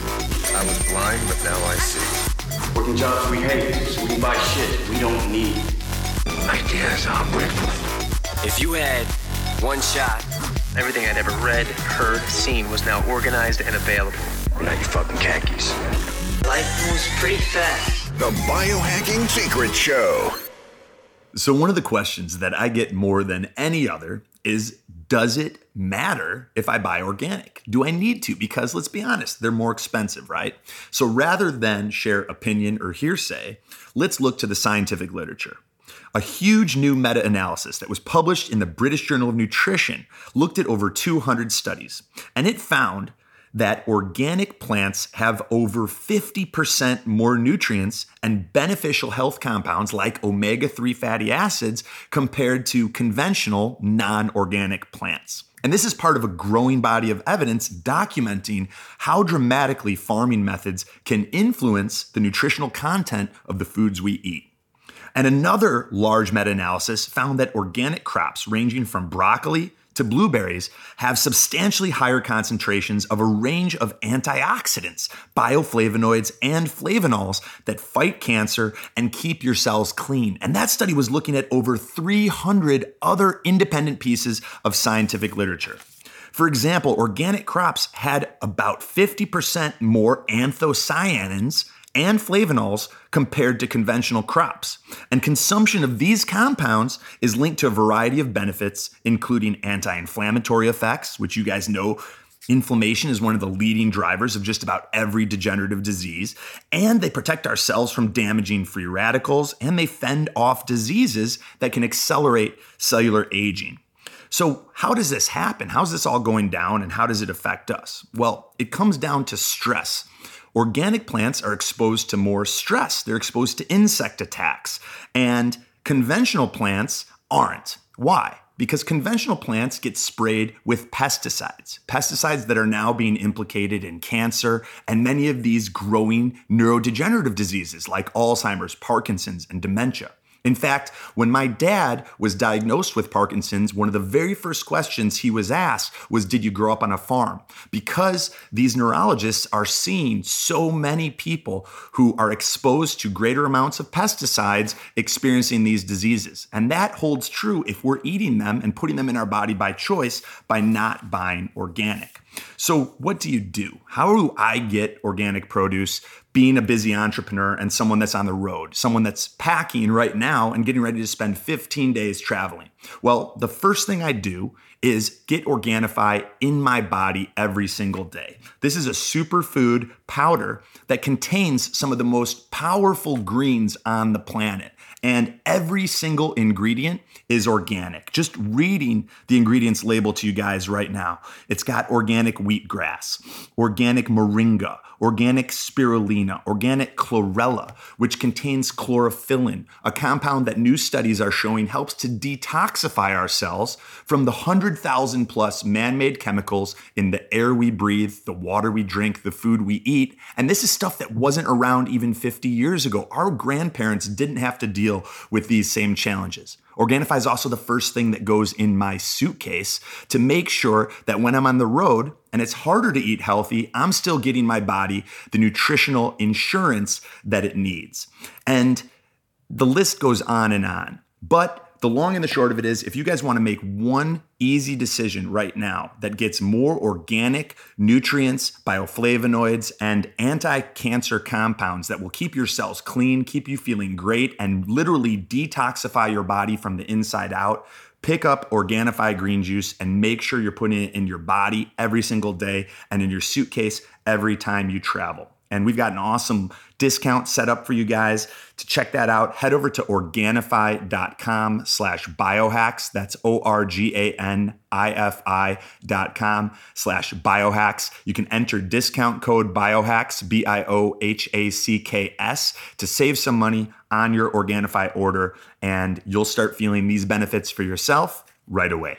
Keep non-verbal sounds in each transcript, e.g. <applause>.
time. I was blind, but now I see. Working jobs we hate, so we can buy shit we don't need. Ideas are brittle. If you had one shot, everything I'd ever read, heard, seen was now organized and available. Now you fucking khakis. Life moves pretty fast. The Biohacking Secret Show. So, one of the questions that I get more than any other is Does it matter if I buy organic? Do I need to? Because let's be honest, they're more expensive, right? So, rather than share opinion or hearsay, let's look to the scientific literature. A huge new meta analysis that was published in the British Journal of Nutrition looked at over 200 studies, and it found that organic plants have over 50% more nutrients and beneficial health compounds like omega 3 fatty acids compared to conventional non organic plants. And this is part of a growing body of evidence documenting how dramatically farming methods can influence the nutritional content of the foods we eat. And another large meta analysis found that organic crops ranging from broccoli to blueberries have substantially higher concentrations of a range of antioxidants, bioflavonoids, and flavonols that fight cancer and keep your cells clean. And that study was looking at over 300 other independent pieces of scientific literature. For example, organic crops had about 50% more anthocyanins and flavonols compared to conventional crops. And consumption of these compounds is linked to a variety of benefits, including anti inflammatory effects, which you guys know Inflammation is one of the leading drivers of just about every degenerative disease, and they protect our cells from damaging free radicals, and they fend off diseases that can accelerate cellular aging. So, how does this happen? How's this all going down, and how does it affect us? Well, it comes down to stress. Organic plants are exposed to more stress, they're exposed to insect attacks, and conventional plants aren't. Why? Because conventional plants get sprayed with pesticides, pesticides that are now being implicated in cancer and many of these growing neurodegenerative diseases like Alzheimer's, Parkinson's, and dementia. In fact, when my dad was diagnosed with Parkinson's, one of the very first questions he was asked was, Did you grow up on a farm? Because these neurologists are seeing so many people who are exposed to greater amounts of pesticides experiencing these diseases. And that holds true if we're eating them and putting them in our body by choice by not buying organic. So, what do you do? How do I get organic produce being a busy entrepreneur and someone that's on the road, someone that's packing right now and getting ready to spend 15 days traveling? Well, the first thing I do is get Organifi in my body every single day. This is a superfood powder that contains some of the most powerful greens on the planet. And every single ingredient is organic. Just reading the ingredients label to you guys right now. It's got organic wheatgrass, organic moringa, organic spirulina, organic chlorella, which contains chlorophyllin, a compound that new studies are showing helps to detoxify our cells from the 100,000 plus man made chemicals in the air we breathe, the water we drink, the food we eat. And this is stuff that wasn't around even 50 years ago. Our grandparents didn't have to deal with these same challenges. Organifi is also the first thing that goes in my suitcase to make sure that when I'm on the road and it's harder to eat healthy, I'm still getting my body the nutritional insurance that it needs. And the list goes on and on. But the long and the short of it is if you guys want to make one easy decision right now that gets more organic nutrients, bioflavonoids, and anti cancer compounds that will keep your cells clean, keep you feeling great, and literally detoxify your body from the inside out, pick up Organifi green juice and make sure you're putting it in your body every single day and in your suitcase every time you travel. And we've got an awesome discount set up for you guys. To check that out, head over to Organifi.com slash biohacks. That's O-R-G-A-N-I-F-I dot com slash biohacks. You can enter discount code biohacks, B-I-O-H-A-C-K-S to save some money on your Organifi order. And you'll start feeling these benefits for yourself right away.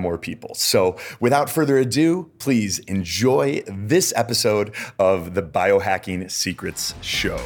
more people. So, without further ado, please enjoy this episode of the Biohacking Secrets Show.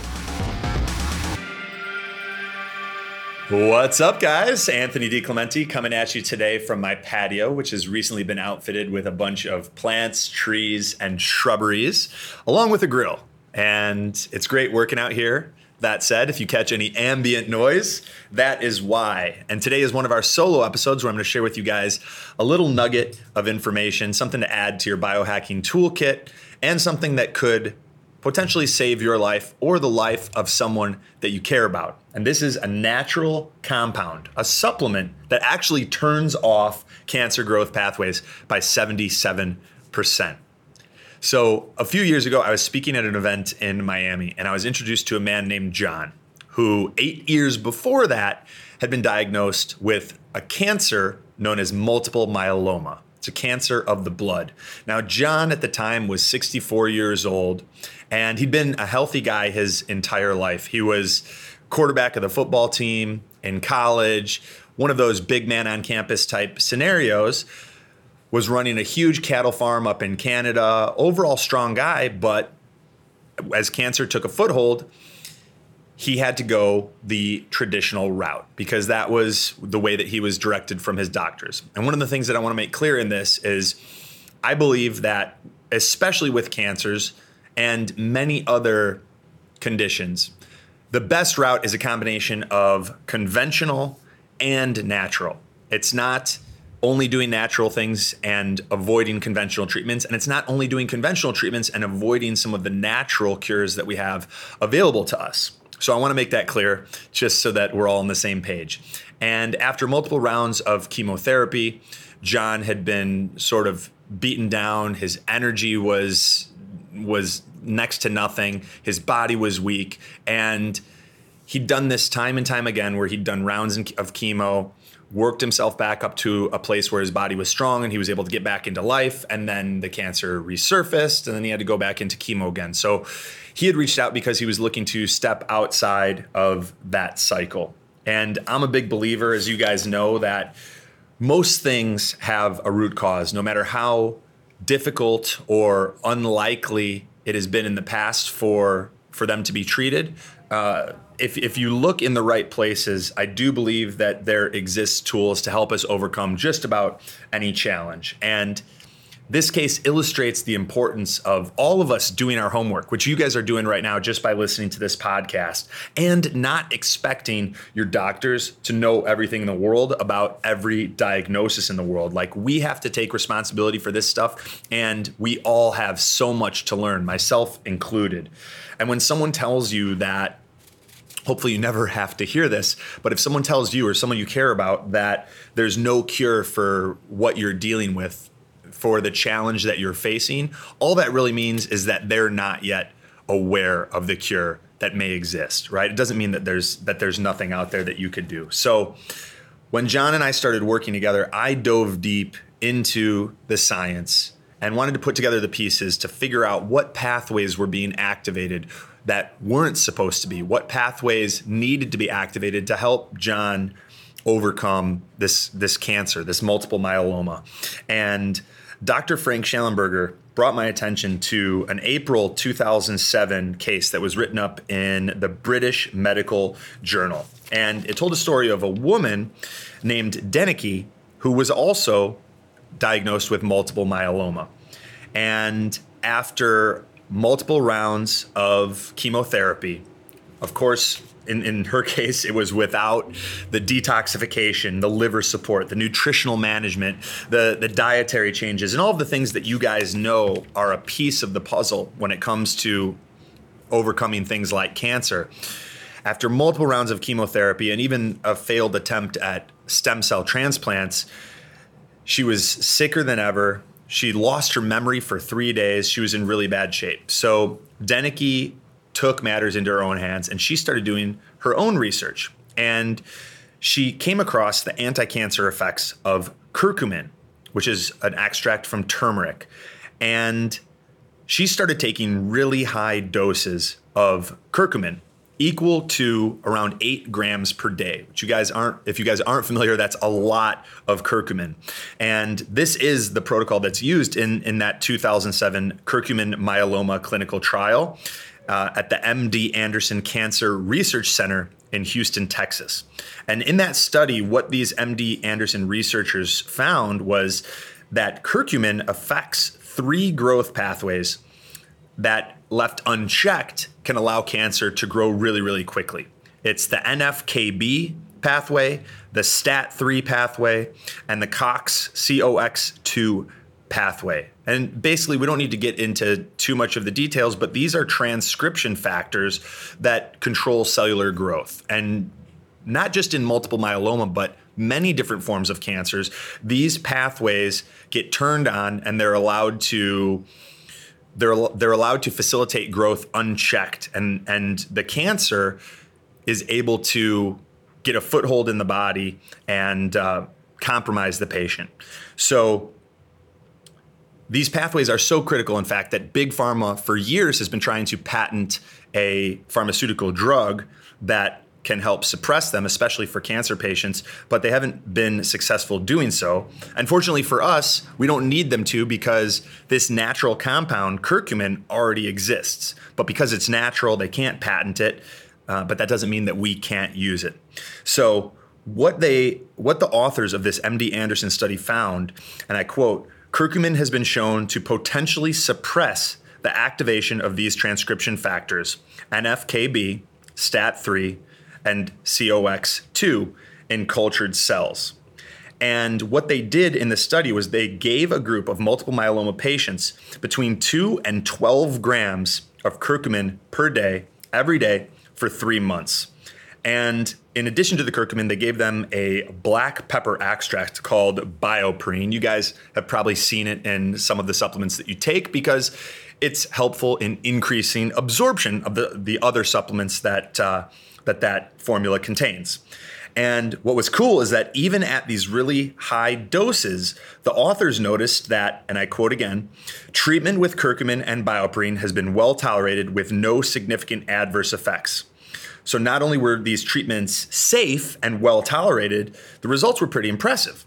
What's up, guys? Anthony DiClemente coming at you today from my patio, which has recently been outfitted with a bunch of plants, trees, and shrubberies, along with a grill. And it's great working out here. That said, if you catch any ambient noise, that is why. And today is one of our solo episodes where I'm going to share with you guys a little nugget of information, something to add to your biohacking toolkit, and something that could potentially save your life or the life of someone that you care about. And this is a natural compound, a supplement that actually turns off cancer growth pathways by 77%. So, a few years ago, I was speaking at an event in Miami and I was introduced to a man named John, who eight years before that had been diagnosed with a cancer known as multiple myeloma. It's a cancer of the blood. Now, John at the time was 64 years old and he'd been a healthy guy his entire life. He was quarterback of the football team in college, one of those big man on campus type scenarios was running a huge cattle farm up in Canada. Overall, strong guy, but as cancer took a foothold, he had to go the traditional route because that was the way that he was directed from his doctors. And one of the things that I want to make clear in this is I believe that, especially with cancers and many other conditions, the best route is a combination of conventional and natural. It's not only doing natural things and avoiding conventional treatments. And it's not only doing conventional treatments and avoiding some of the natural cures that we have available to us. So I want to make that clear just so that we're all on the same page. And after multiple rounds of chemotherapy, John had been sort of beaten down. His energy was was next to nothing. His body was weak and he'd done this time and time again where he'd done rounds of chemo worked himself back up to a place where his body was strong and he was able to get back into life. And then the cancer resurfaced and then he had to go back into chemo again. So he had reached out because he was looking to step outside of that cycle. And I'm a big believer, as you guys know, that most things have a root cause, no matter how difficult or unlikely it has been in the past for for them to be treated. Uh, if, if you look in the right places, I do believe that there exists tools to help us overcome just about any challenge. And this case illustrates the importance of all of us doing our homework, which you guys are doing right now just by listening to this podcast, and not expecting your doctors to know everything in the world about every diagnosis in the world. Like, we have to take responsibility for this stuff, and we all have so much to learn, myself included. And when someone tells you that, hopefully you never have to hear this, but if someone tells you or someone you care about that there's no cure for what you're dealing with, for the challenge that you're facing, all that really means is that they're not yet aware of the cure that may exist, right? It doesn't mean that there's that there's nothing out there that you could do. So when John and I started working together, I dove deep into the science and wanted to put together the pieces to figure out what pathways were being activated that weren't supposed to be, what pathways needed to be activated to help John overcome this this cancer, this multiple myeloma. And Dr. Frank Shallenberger brought my attention to an April 2007 case that was written up in the British Medical Journal. And it told a story of a woman named Dieneke who was also diagnosed with multiple myeloma. And after multiple rounds of chemotherapy. Of course, in, in her <laughs> case, it was without the detoxification, the liver support, the nutritional management, the, the dietary changes, and all of the things that you guys know are a piece of the puzzle when it comes to overcoming things like cancer. After multiple rounds of chemotherapy and even a failed attempt at stem cell transplants, she was sicker than ever. She lost her memory for three days. She was in really bad shape. So Dieneke took matters into her own hands and she started doing her own research. And she came across the anti cancer effects of curcumin, which is an extract from turmeric. And she started taking really high doses of curcumin equal to around eight grams per day which you guys aren't if you guys aren't familiar that's a lot of curcumin. And this is the protocol that's used in in that 2007 curcumin myeloma clinical trial uh, at the md anderson cancer research center in houston texas. And in that study what these md anderson researchers found was that curcumin affects three growth pathways that left unchecked can allow cancer to grow really, really quickly. It's the NFKB pathway, the STAT3 pathway, and the COX COX2 pathway. And basically, we don't need to get into too much of the details, but these are transcription factors that control cellular growth. And not just in multiple myeloma, but many different forms of cancers, these pathways get turned on and they're allowed to they're they're allowed to facilitate growth unchecked. And and the cancer is able to get a foothold in the body and uh, compromise the patient. So these pathways are so critical. In fact that big pharma for years has been trying to patent a pharmaceutical drug that can help suppress them, especially for cancer patients, but they haven't been successful doing so. Unfortunately for us, we don't need them to because this natural compound, curcumin, already exists. But because it's natural, they can't patent it, uh, but that doesn't mean that we can't use it. So, what they what the authors of this MD Anderson study found, and I quote, curcumin has been shown to potentially suppress the activation of these transcription factors, NFKB, STAT3, and COX2 in cultured cells. And what they did in the study was they gave a group of multiple myeloma patients between 2 and 12 grams of curcumin per day, every day, for three months. And in addition to the curcumin, they gave them a black pepper extract called bioperine. You guys have probably seen it in some of the supplements that you take because it's helpful in increasing absorption of the, the other supplements that uh, that that formula contains. And what was cool is that even at these really high doses, the authors noticed that, and I quote again, treatment with curcumin and bioperine has been well tolerated with no significant adverse effects. So not only were these treatments safe and well tolerated, the results were pretty impressive.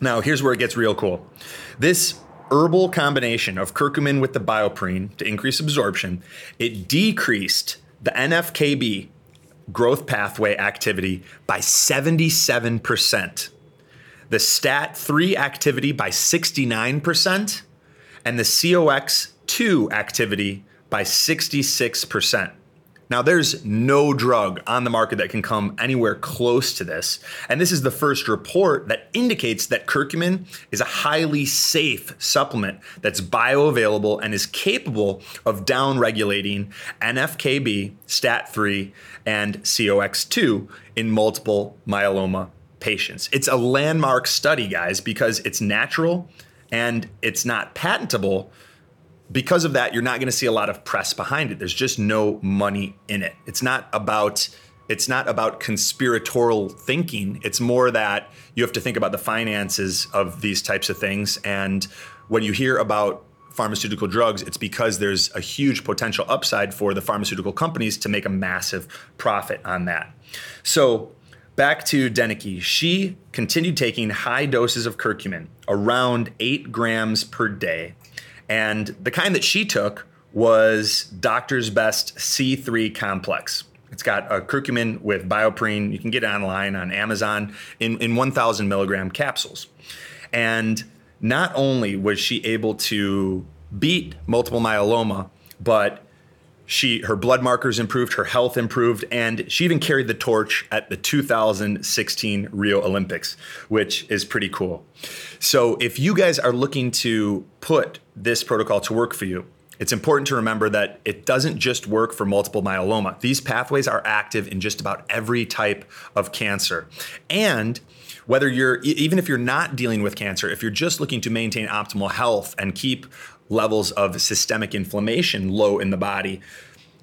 Now, here's where it gets real cool. This herbal combination of curcumin with the bioperine to increase absorption, it decreased the NFKB growth pathway activity by 77%, the STAT3 activity by 69%, and the COX2 activity by 66%. Now, there's no drug on the market that can come anywhere close to this. And this is the first report that indicates that curcumin is a highly safe supplement that's bioavailable and is capable of downregulating NFKB, STAT3, and COX2 in multiple myeloma patients. It's a landmark study, guys, because it's natural and it's not patentable because of that, you're not going to see a lot of press behind it. There's just no money in it. It's not about it's not about conspiratorial thinking. It's more that you have to think about the finances of these types of things. And when you hear about pharmaceutical drugs, it's because there's a huge potential upside for the pharmaceutical companies to make a massive profit on that. So back to Dieneke, she continued taking high doses of curcumin, around eight grams per day and the kind that she took was Doctor's Best C3 Complex. It's got a curcumin with bioperine. You can get it online on Amazon in, in 1,000 milligram capsules. And not only was she able to beat multiple myeloma but she her blood markers improved, her health improved, and she even carried the torch at the 2016 Rio Olympics, which is pretty cool. So if you guys are looking to put this protocol to work for you, it's important to remember that it doesn't just work for multiple myeloma. These pathways are active in just about every type of cancer. And whether you're, even if you're not dealing with cancer, if you're just looking to maintain optimal health and keep levels of systemic inflammation low in the body,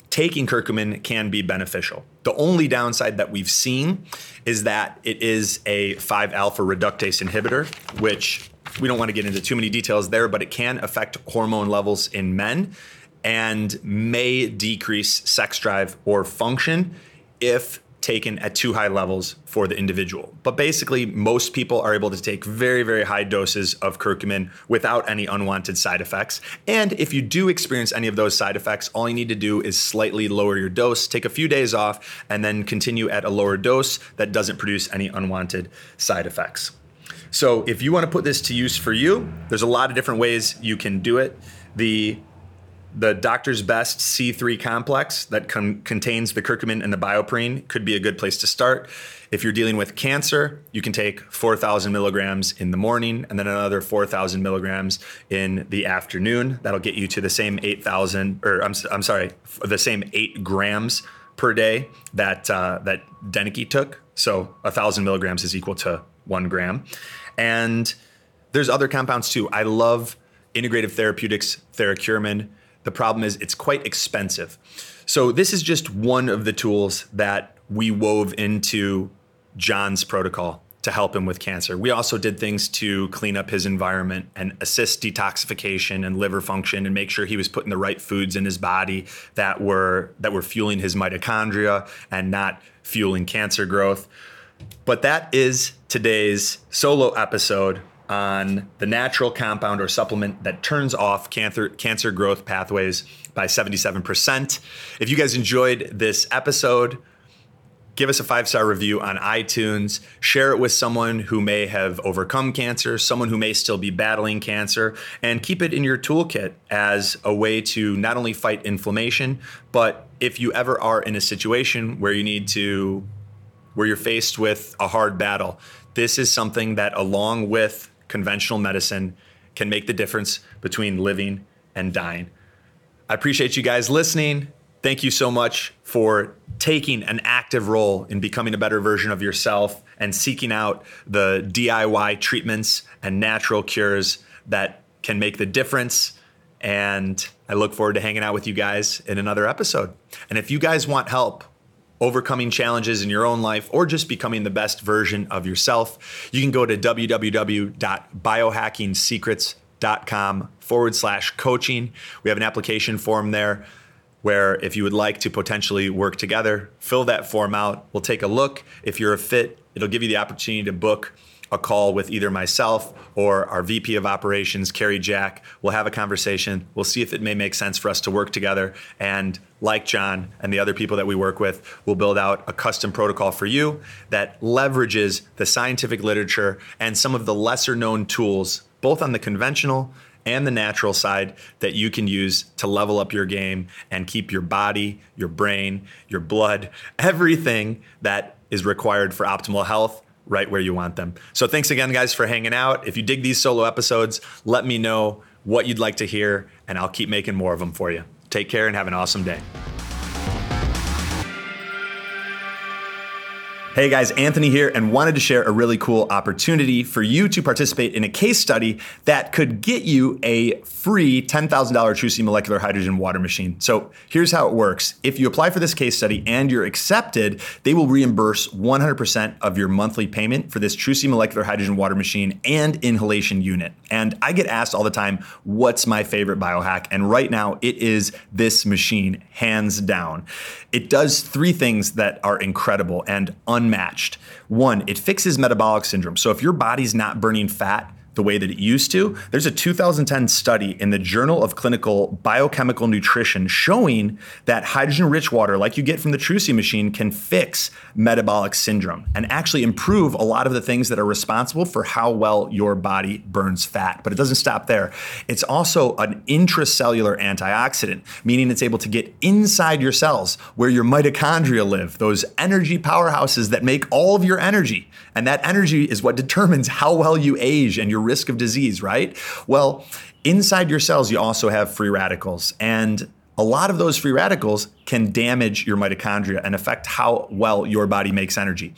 taking curcumin can be beneficial. The only downside that we've seen is that it is a 5 alpha reductase inhibitor, which we don't want to get into too many details there, but it can affect hormone levels in men and may decrease sex drive or function if taken at too high levels for the individual. But basically, most people are able to take very, very high doses of curcumin without any unwanted side effects. And if you do experience any of those side effects, all you need to do is slightly lower your dose, take a few days off, and then continue at a lower dose that doesn't produce any unwanted side effects. So, if you want to put this to use for you, there's a lot of different ways you can do it. The the doctor's best C3 complex that con- contains the curcumin and the bioperine could be a good place to start. If you're dealing with cancer, you can take 4,000 milligrams in the morning and then another 4,000 milligrams in the afternoon. That'll get you to the same 8,000, or I'm, I'm sorry, the same eight grams per day that uh, that Dieneke took. So 1,000 milligrams is equal to one gram. And there's other compounds too. I love integrative therapeutics, Theracurmin the problem is it's quite expensive. So this is just one of the tools that we wove into John's protocol to help him with cancer. We also did things to clean up his environment and assist detoxification and liver function and make sure he was putting the right foods in his body that were that were fueling his mitochondria and not fueling cancer growth. But that is today's solo episode on the natural compound or supplement that turns off cancer cancer growth pathways by 77%. If you guys enjoyed this episode, give us a five-star review on iTunes, share it with someone who may have overcome cancer, someone who may still be battling cancer, and keep it in your toolkit as a way to not only fight inflammation, but if you ever are in a situation where you need to where you're faced with a hard battle, this is something that along with conventional medicine can make the difference between living and dying. I appreciate you guys listening. Thank you so much for taking an active role in becoming a better version of yourself and seeking out the DIY treatments and natural cures that can make the difference. And I look forward to hanging out with you guys in another episode. And if you guys want help overcoming challenges in your own life, or just becoming the best version of yourself, you can go to www.biohackingsecrets.com forward slash coaching. We have an application form there where if you would like to potentially work together, fill that form out. We'll take a look. If you're a fit, it'll give you the opportunity to book a call with either myself or our VP of operations, Carrie Jack. We'll have a conversation. We'll see if it may make sense for us to work together. And like John and the other people that we work with, we'll build out a custom protocol for you that leverages the scientific literature and some of the lesser known tools, both on the conventional and the natural side that you can use to level up your game and keep your body, your brain, your blood, <laughs> everything that is required for optimal health right where you want them. So thanks again, guys, for hanging out. If you dig these solo episodes, let me know what you'd like to hear, and I'll keep making more of them for you. Take care and have an awesome day. Hey guys, Anthony here, and wanted to share a really cool opportunity for you to participate in a case study that could get you a free $10,000 Trusii molecular hydrogen water machine. So here's how it works. If you apply for this case study and you're accepted, they will reimburse 100% of your monthly payment for this Trusii molecular hydrogen water machine and inhalation unit. And I get asked all the time, what's my favorite biohack? And right now, it is this machine, hands down. It does three things that are incredible and unmatched. One, it fixes metabolic syndrome. So if your body's not burning fat, the way that it used to. There's a 2010 study in the Journal of Clinical Biochemical Nutrition showing that hydrogen rich water, like you get from the Trusii machine, can fix metabolic syndrome and actually improve a lot of the things that are responsible for how well your body burns fat. But it doesn't stop there. It's also an intracellular antioxidant, meaning it's able to get inside your cells where your mitochondria live, those energy powerhouses that make all of your energy. And that energy is what determines how well you age and your risk of disease, right? Well, inside your cells, you also have free radicals. And a lot of those free radicals can damage your mitochondria and affect how well your body makes energy.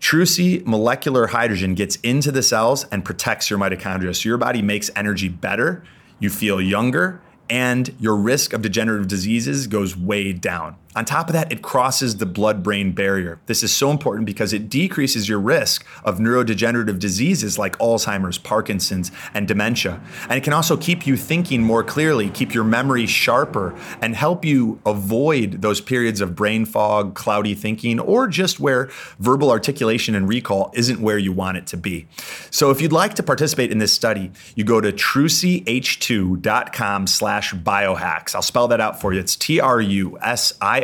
Trusii molecular hydrogen gets into the cells and protects your mitochondria. So your body makes energy better, you feel younger, and your risk of degenerative diseases goes way down. On top of that, it crosses the blood brain barrier. This is so important because it decreases your risk of neurodegenerative diseases like Alzheimer's, Parkinson's, and dementia. And it can also keep you thinking more clearly, keep your memory sharper, and help you avoid those periods of brain fog, cloudy thinking, or just where verbal articulation and recall isn't where you want it to be. So if you'd like to participate in this study, you go to trusiih2.com slash biohacks. I'll spell that out for you. It's T-R-U-S-I I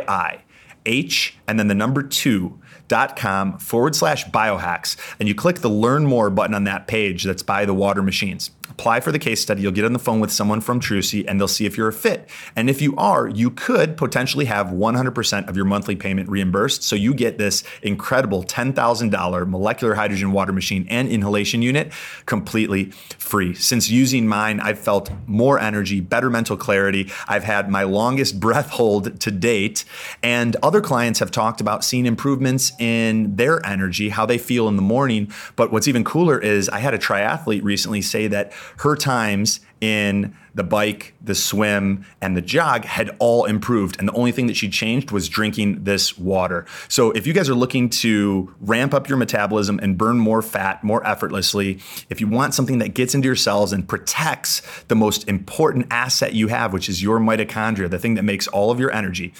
H and then the number two dot com forward slash biohacks. And you click the learn more button on that page that's by the water machines apply for the case study. You'll get on the phone with someone from Trusii and they'll see if you're a fit. And if you are, you could potentially have 100% of your monthly payment reimbursed. So you get this incredible $10,000 molecular hydrogen water machine and inhalation unit completely free. Since using mine, I've felt more energy, better mental clarity. I've had my longest breath hold to date. And other clients have talked about seeing improvements in their energy, how they feel in the morning. But what's even cooler is I had a triathlete recently say that her times in the bike, the swim, and the jog had all improved. And the only thing that she changed was drinking this water. So if you guys are looking to ramp up your metabolism and burn more fat more effortlessly, if you want something that gets into your cells and protects the most important asset you have, which is your mitochondria, the thing that makes all of your energy,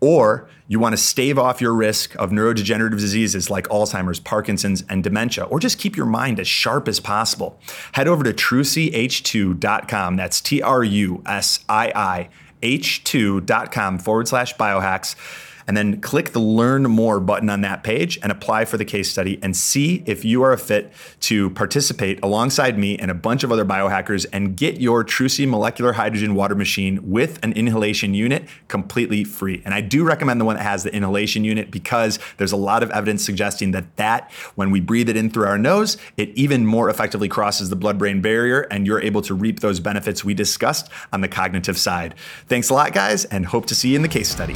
or you want to stave off your risk of neurodegenerative diseases like Alzheimer's, Parkinson's, and dementia, or just keep your mind as sharp as possible, head over to trusiih2.com. That's T R U S I I H2.com forward slash biohacks and then click the learn more button on that page and apply for the case study and see if you are a fit to participate alongside me and a bunch of other biohackers and get your Trusii molecular hydrogen water machine with an inhalation unit completely free. And I do recommend the one that has the inhalation unit because there's a lot of evidence suggesting that that when we breathe it in through our nose, it even more effectively crosses the blood-brain barrier and you're able to reap those benefits we discussed on the cognitive side. Thanks a lot guys and hope to see you in the case study.